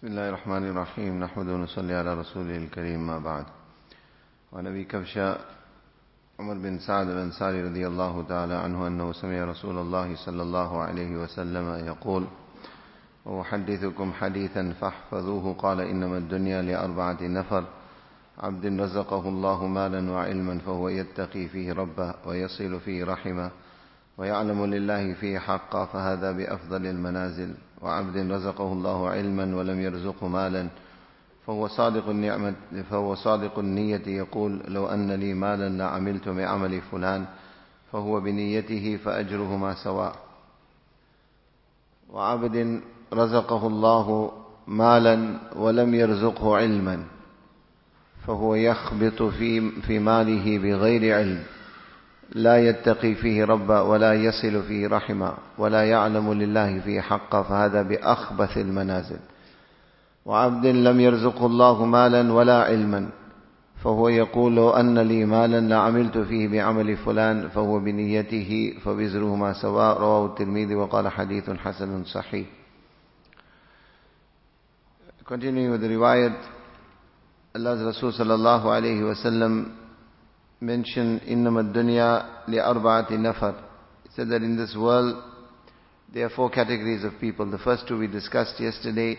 بسم الله الرحمن الرحيم. نحمد ونصلي على رسوله الكريم ما بعد. وعن أبي كبشة عمر بن سعد الأنصاري رضي الله تعالى عنه أنه سمع رسول الله صلى الله عليه وسلم يقول وأحدثكم حديثا فاحفظوه. قال إنما الدنيا لأربعة نفر. عبد رزقه الله مالا وعلما فهو يتقي فيه ربه ويصل فيه رحمه ويعلم لله فيه حقا فهذا بأفضل المنازل. وعبد رزقه الله علما ولم يرزقه مالا. فهو صادق النعمة فهو صادق النية. يقول لو أن لي مالا لعملت بعمل فلان فهو بنيته فأجرهما سواء. وعبد رزقه الله مالا ولم يرزقه علما فهو يخبط في في ماله بغير علم. لا يتقي فيه ربا ولا يصل فيه رحما ولا يعلم لله فيه حقا فهذا بأخبث المنازل. وعبد لم يرزقه الله مالا ولا علما فهو يقول لو أن لي مالا لعملت فيه بعمل فلان فهو بنيته فوزرهما سواء. رواه الترمذي وقال حديث حسن صحيح. Continuing with the riwayat, Allah's Rasul sallallahu alayhi wa sallam mentioned إِنَّمَا الدُّنْيَا لِأَرْبَعَةِ نَفَرٍ He said that in this world there are four categories of people. The first two we discussed yesterday.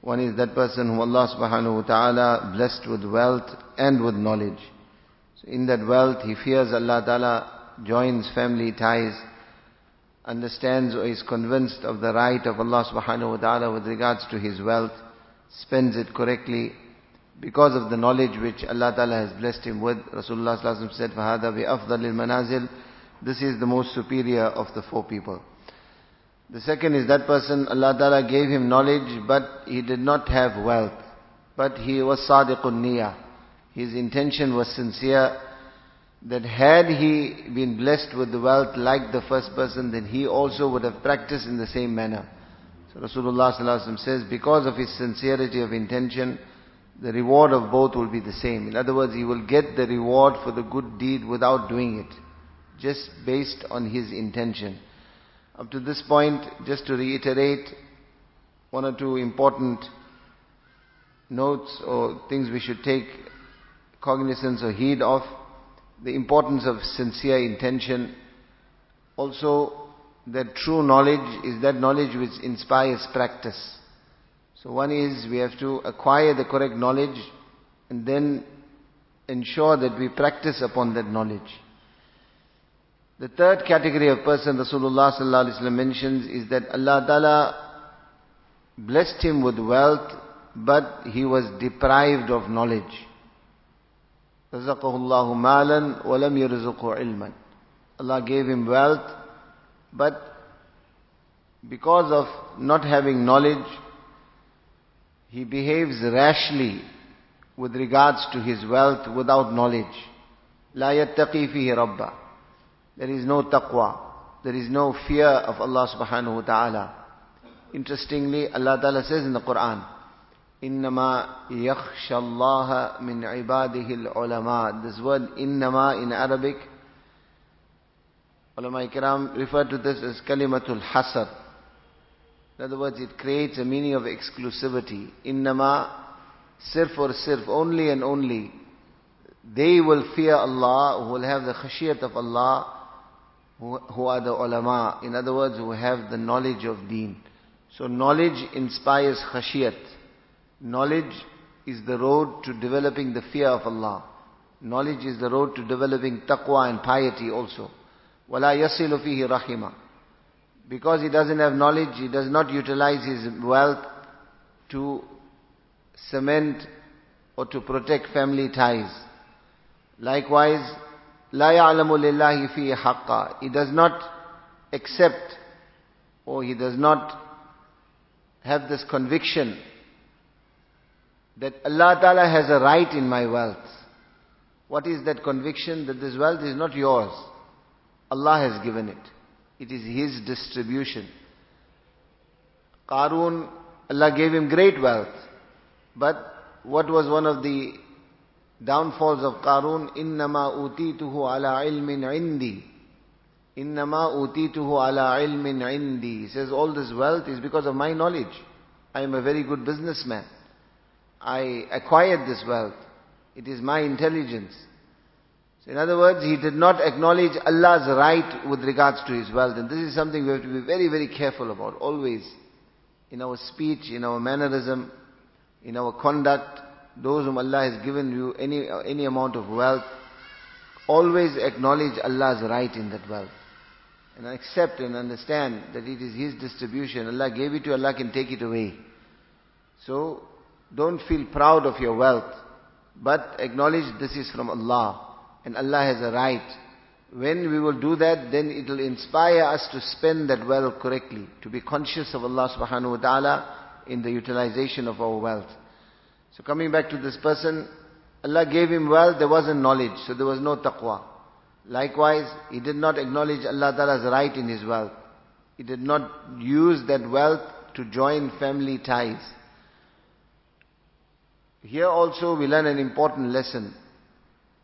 One is that person whom Allah subhanahu wa ta'ala blessed with wealth and with knowledge. So in that wealth he fears Allah ta'ala, joins family ties, understands or is convinced of the right of Allah subhanahu wa ta'ala with regards to his wealth, spends it correctly, because of the knowledge which Allah Ta'ala has blessed him with. Rasulullah Sallallahu said, فَهَذَا بِأَفْضَلِ الْمَنَازِلِ This is the most superior of the four people. The second is that person, Allah Ta'ala gave him knowledge, but he did not have wealth. But he was sadiqun niyah. His intention was sincere, that had he been blessed with the wealth like the first person, then he also would have practiced in the same manner. So Rasulullah Sallallahu says, because of his sincerity of intention, the reward of both will be the same. In other words, he will get the reward for the good deed without doing it, just based on his intention. Up to this point, just to reiterate one or two important notes or things we should take cognizance or heed of. The importance of sincere intention. Also, that true knowledge is that knowledge which inspires practice. So one is we have to acquire the correct knowledge and then ensure that we practice upon that knowledge. The third category of person Rasulullah sallallahu alaihi wasallam mentions is that Allah Ta'ala blessed him with wealth but he was deprived of knowledge. رزقه الله مالا ولم يرزقه علما. Allah gave him wealth but because of not having knowledge he behaves rashly with regards to his wealth without knowledge. لا يتقي فيه ربه. There is no taqwa. There is no fear of Allah subhanahu wa ta'ala. Interestingly, Allah ta'ala says in the Quran, إِنَّمَا يَخْشَى اللَّهَ مِنْ عِبَادِهِ الْعُلَمَاء This word إِنَّمَا in Arabic, ulama ikram refer to this as kalimatul hasar. In other words, it creates a meaning of exclusivity. Innama, sirf or sirf, only and only. They will fear Allah, who will have the khashiyat of Allah, who, who are the ulama. In other words, who have the knowledge of deen. So knowledge inspires khashiyat. Knowledge is the road to developing the fear of Allah. Knowledge is the road to developing taqwa and piety also. وَلَا يَصِلُ فِيهِ رَحِمًا because he doesn't have knowledge, he does not utilize his wealth to cement or to protect family ties. Likewise, لا يعلم لله فيه حقا. He does not accept or he does not have this conviction that Allah Ta'ala has a right in my wealth. What is that conviction? That this wealth is not yours. Allah has given it. It is his distribution. Qarun, Allah gave him great wealth. But what was one of the downfalls of Qarun? Innama utituhu ala ilmin indi. Innama utituhu ala ilmin indi. He says all this wealth is because of my knowledge. I am a very good businessman. I acquired this wealth. It is my intelligence. So in other words, he did not acknowledge Allah's right with regards to his wealth. And this is something we have to be very, very careful about, always. In our speech, in our mannerism, in our conduct, those whom Allah has given you any, any amount of wealth, always acknowledge Allah's right in that wealth. And accept and understand that it is His distribution. Allah gave it to you, Allah can take it away. So, don't feel proud of your wealth, but acknowledge this is from Allah. And Allah has a right. When we will do that, then it will inspire us to spend that wealth correctly, to be conscious of Allah subhanahu wa ta'ala in the utilization of our wealth. So coming back to this person, Allah gave him wealth, there wasn't knowledge, so there was no taqwa. Likewise, he did not acknowledge Allah Ta'ala's right in his wealth. He did not use that wealth to join family ties. Here also we learn an important lesson.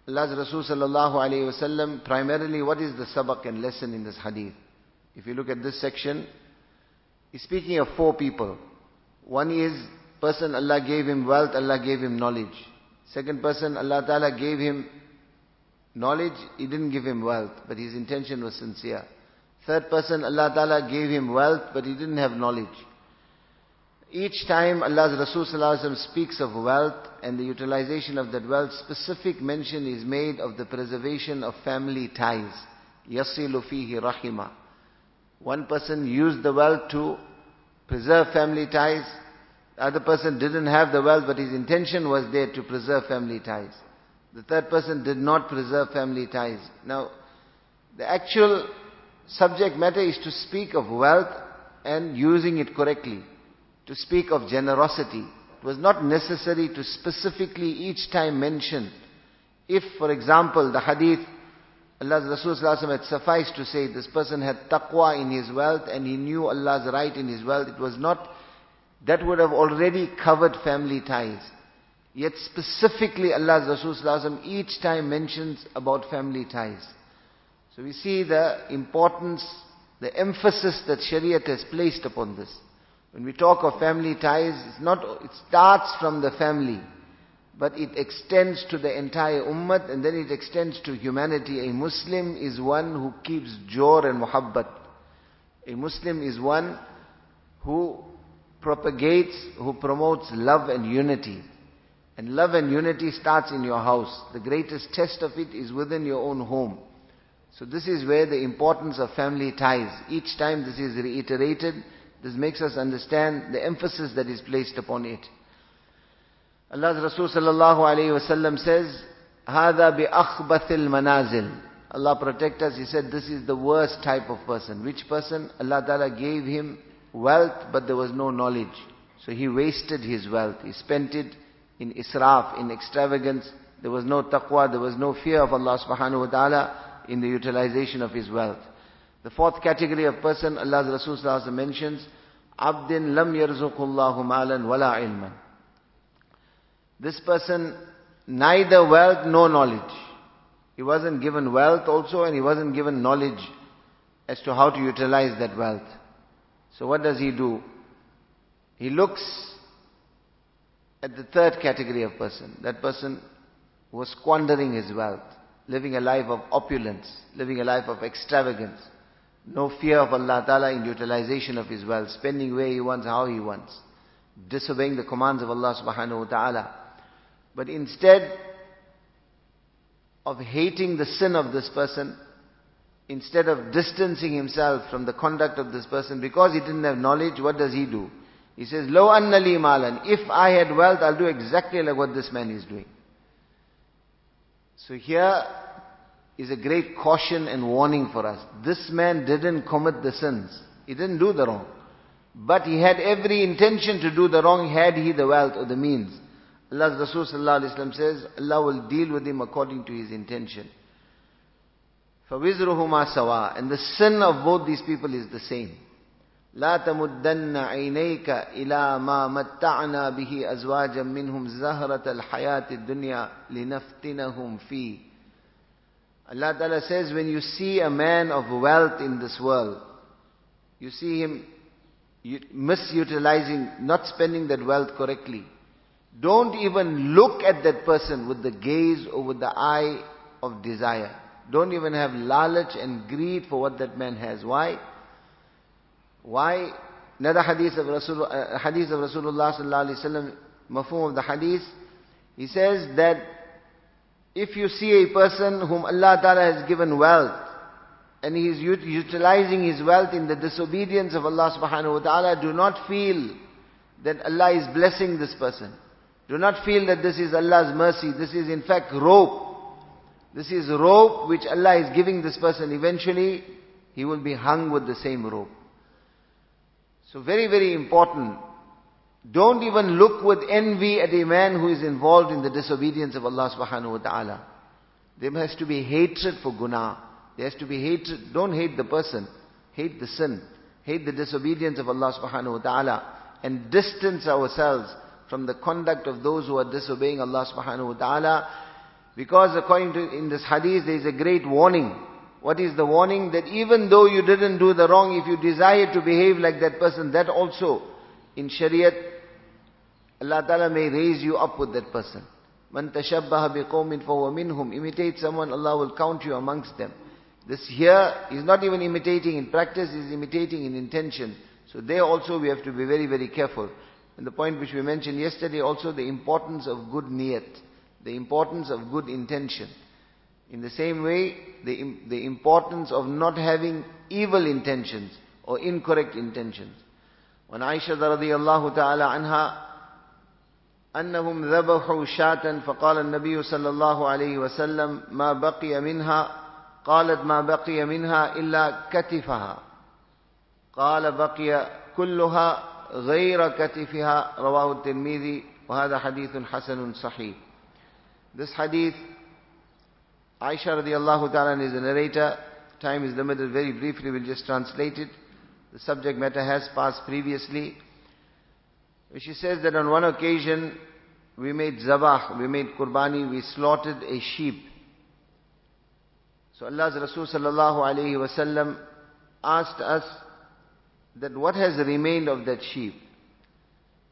Allah's Rasul sallallahu alayhi wasallam, primarily what is the sabak and lesson in this hadith? If you look at this section, he's speaking of four people. One is person Allah gave him wealth, Allah gave him knowledge. Second person Allah Ta'ala gave him knowledge, He didn't give him wealth, but his intention was sincere. Third person Allah Ta'ala gave him wealth, but he didn't have knowledge. Each time Allah's Rasul speaks of wealth and the utilization of that wealth, specific mention is made of the preservation of family ties. Yasilu fihi rahima. One person used the wealth to preserve family ties. The other person didn't have the wealth, but his intention was there to preserve family ties. The third person did not preserve family ties. Now, the actual subject matter is to speak of wealth and using it correctly to speak of generosity. It was not necessary to specifically each time mention. If, for example, the hadith, Allah's Rasul had sufficed to say this person had taqwa in his wealth and he knew Allah's right in his wealth, it was not, that would have already covered family ties. Yet specifically Allah's Rasul each time mentions about family ties. So we see the importance, the emphasis that Shariat has placed upon this. When we talk of family ties, it's not, it starts from the family, but it extends to the entire ummah and then it extends to humanity. A Muslim is one who keeps jor and muhabbat. A Muslim is one who propagates, who promotes love and unity. And love and unity starts in your house. The greatest test of it is within your own home. So this is where the importance of family ties. Each time this is reiterated, this makes us understand the emphasis that is placed upon it. Allah's Rasul sallallahu alayhi wasallam says, هذا بأخبث المنازل. Allah protect us. He said this is the worst type of person. Which person? Allah Ta'ala gave him wealth but there was no knowledge. So he wasted his wealth. He spent it in israf, in extravagance. There was no taqwa, there was no fear of Allah subhanahu wa ta'ala in the utilization of his wealth. The fourth category of person Allah's Rasul mentions, Abdin lam yarzuqullahu malan wala ilman. This person, neither wealth nor knowledge. He wasn't given wealth also and he wasn't given knowledge as to how to utilize that wealth. So what does he do? He looks at the third category of person. That person was squandering his wealth, living a life of opulence, living a life of extravagance. No fear of Allah Ta'ala in utilization of his wealth, spending where he wants, how he wants. Disobeying the commands of Allah Subhanahu wa Ta'ala. But instead of hating the sin of this person, instead of distancing himself from the conduct of this person, because he didn't have knowledge, what does he do? He says, Lo annali malan. If I had wealth, I'll do exactly like what this man is doing. So here, is a great caution and warning for us. This man didn't commit the sins. He didn't do the wrong. But he had every intention to do the wrong had he the wealth or the means. Allah's Rasul says, Allah will deal with him according to his intention. فَوِزْرُهُمَا sawa, And the sin of both these people is the same. لا تمدن عينيك إلى ما متعنا به أزواجا منهم زهرة الحياة الدنيا لنفتنهم فيه Allah Ta'ala says, when you see a man of wealth in this world, you see him misutilizing, not spending that wealth correctly. Don't even look at that person with the gaze or with the eye of desire. Don't even have lalach and greed for what that man has. Why? Why? Another hadith of, uh, hadith of Rasulullah sallallahu alaihi wasallam, mafhum of the hadith, he says that if you see a person whom Allah Ta'ala has given wealth, and he is utilizing his wealth in the disobedience of Allah subhanahu wa ta'ala, do not feel that Allah is blessing this person. Do not feel that this is Allah's mercy. This is in fact rope. This is rope which Allah is giving this person. Eventually, he will be hung with the same rope. So very, very important. Don't even look with envy at a man who is involved in the disobedience of Allah subhanahu wa ta'ala. There has to be hatred for guna. There has to be hatred. Don't hate the person. Hate the sin. Hate the disobedience of Allah subhanahu wa ta'ala. And distance ourselves from the conduct of those who are disobeying Allah subhanahu wa ta'ala. Because according to in this hadith there is a great warning. What is the warning? That even though you didn't do the wrong, if you desire to behave like that person, that also in Shariat, Allah Ta'ala may raise you up with that person. Man tashabbaha biqawmin fahuwa minhum. Imitate someone, Allah will count you amongst them. This here is not even imitating in practice, is imitating in intention. So there also we have to be very, very careful. And the point which we mentioned yesterday also the importance of good niyat, the importance of good intention. In the same way, the, the importance of not having evil intentions or incorrect intentions. وعن عائشة رضي الله تعالى عنها أنهم ذبحوا شاة فقال النبي صلى الله عليه وسلم ما بقي منها؟ قالت ما بقي منها إلا كتفها. قال بقي كلها غير كتفها رواه الترمذي وهذا حديث حسن صحيح. This hadith Aisha رضي الله تعالى is a narrator. Time is limited. Very briefly we'll just translate it. The subject matter has passed previously. She says that on one occasion, we made zabah, we made qurbani, we slaughtered a sheep. So Allah's Rasul sallallahu alayhi wasallam asked us that what has remained of that sheep.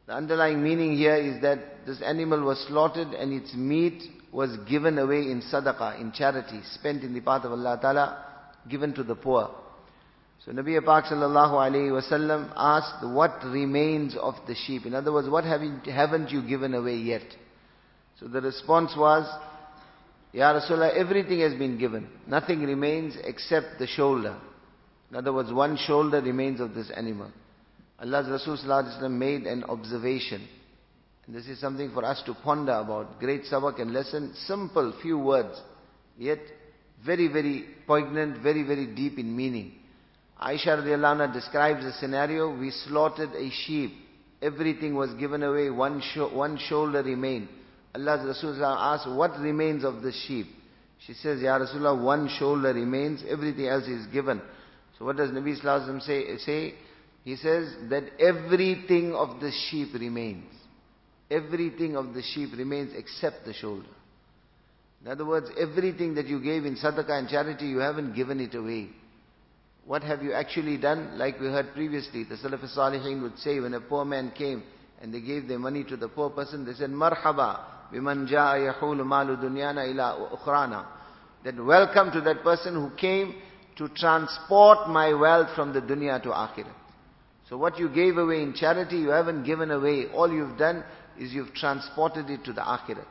The underlying meaning here is that this animal was slaughtered and its meat was given away in sadaqah, in charity, spent in the path of Allah Ta'ala, given to the poor. So Nabi Pak sallallahu alayhi wasallam asked, what remains of the sheep? In other words, what haven't, haven't you given away yet? So the response was, Ya Rasulullah, everything has been given. Nothing remains except the shoulder. In other words, one shoulder remains of this animal. Allah's Rasul made an observation. And this is something for us to ponder about. Great sabak and lesson, simple, few words, yet very, very poignant, very, very deep in meaning. Aisha radiallahu describes a scenario, we slaughtered a sheep, everything was given away, one, sho- one shoulder remained. Allah's Rasul asked, what remains of the sheep? She says, Ya Rasulullah, one shoulder remains, everything else is given. So what does Nabi Sallallahu say, say? He says that everything of the sheep remains. Everything of the sheep remains except the shoulder. In other words, everything that you gave in sadaqah and charity, you haven't given it away. What have you actually done? Like we heard previously, the Salaf Salihin would say when a poor man came and they gave their money to the poor person, they said, Marhaba biman ja'a yahulu malu dunyana ila ukhrana. That welcome to that person who came to transport my wealth from the dunya to akhirat. So what you gave away in charity, you haven't given away. All you've done is you've transported it to the akhirat.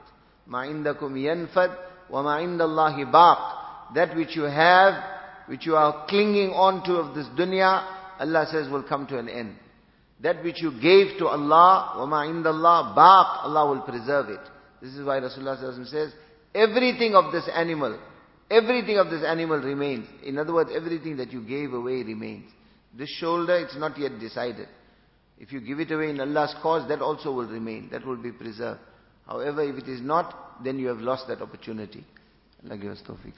Ma indakum yanfad wa ma indallahi baq. That which you have, which you are clinging on to of this dunya, Allah says will come to an end. That which you gave to Allah, wa ma indallah baq, Allah will preserve it. This is why Rasulullah says, everything of this animal, Everything of this animal remains. In other words, everything that you gave away remains. This shoulder, it's not yet decided. If you give it away in Allah's cause, that also will remain. That will be preserved. However, if it is not, then you have lost that opportunity. Allah give us tawfiq.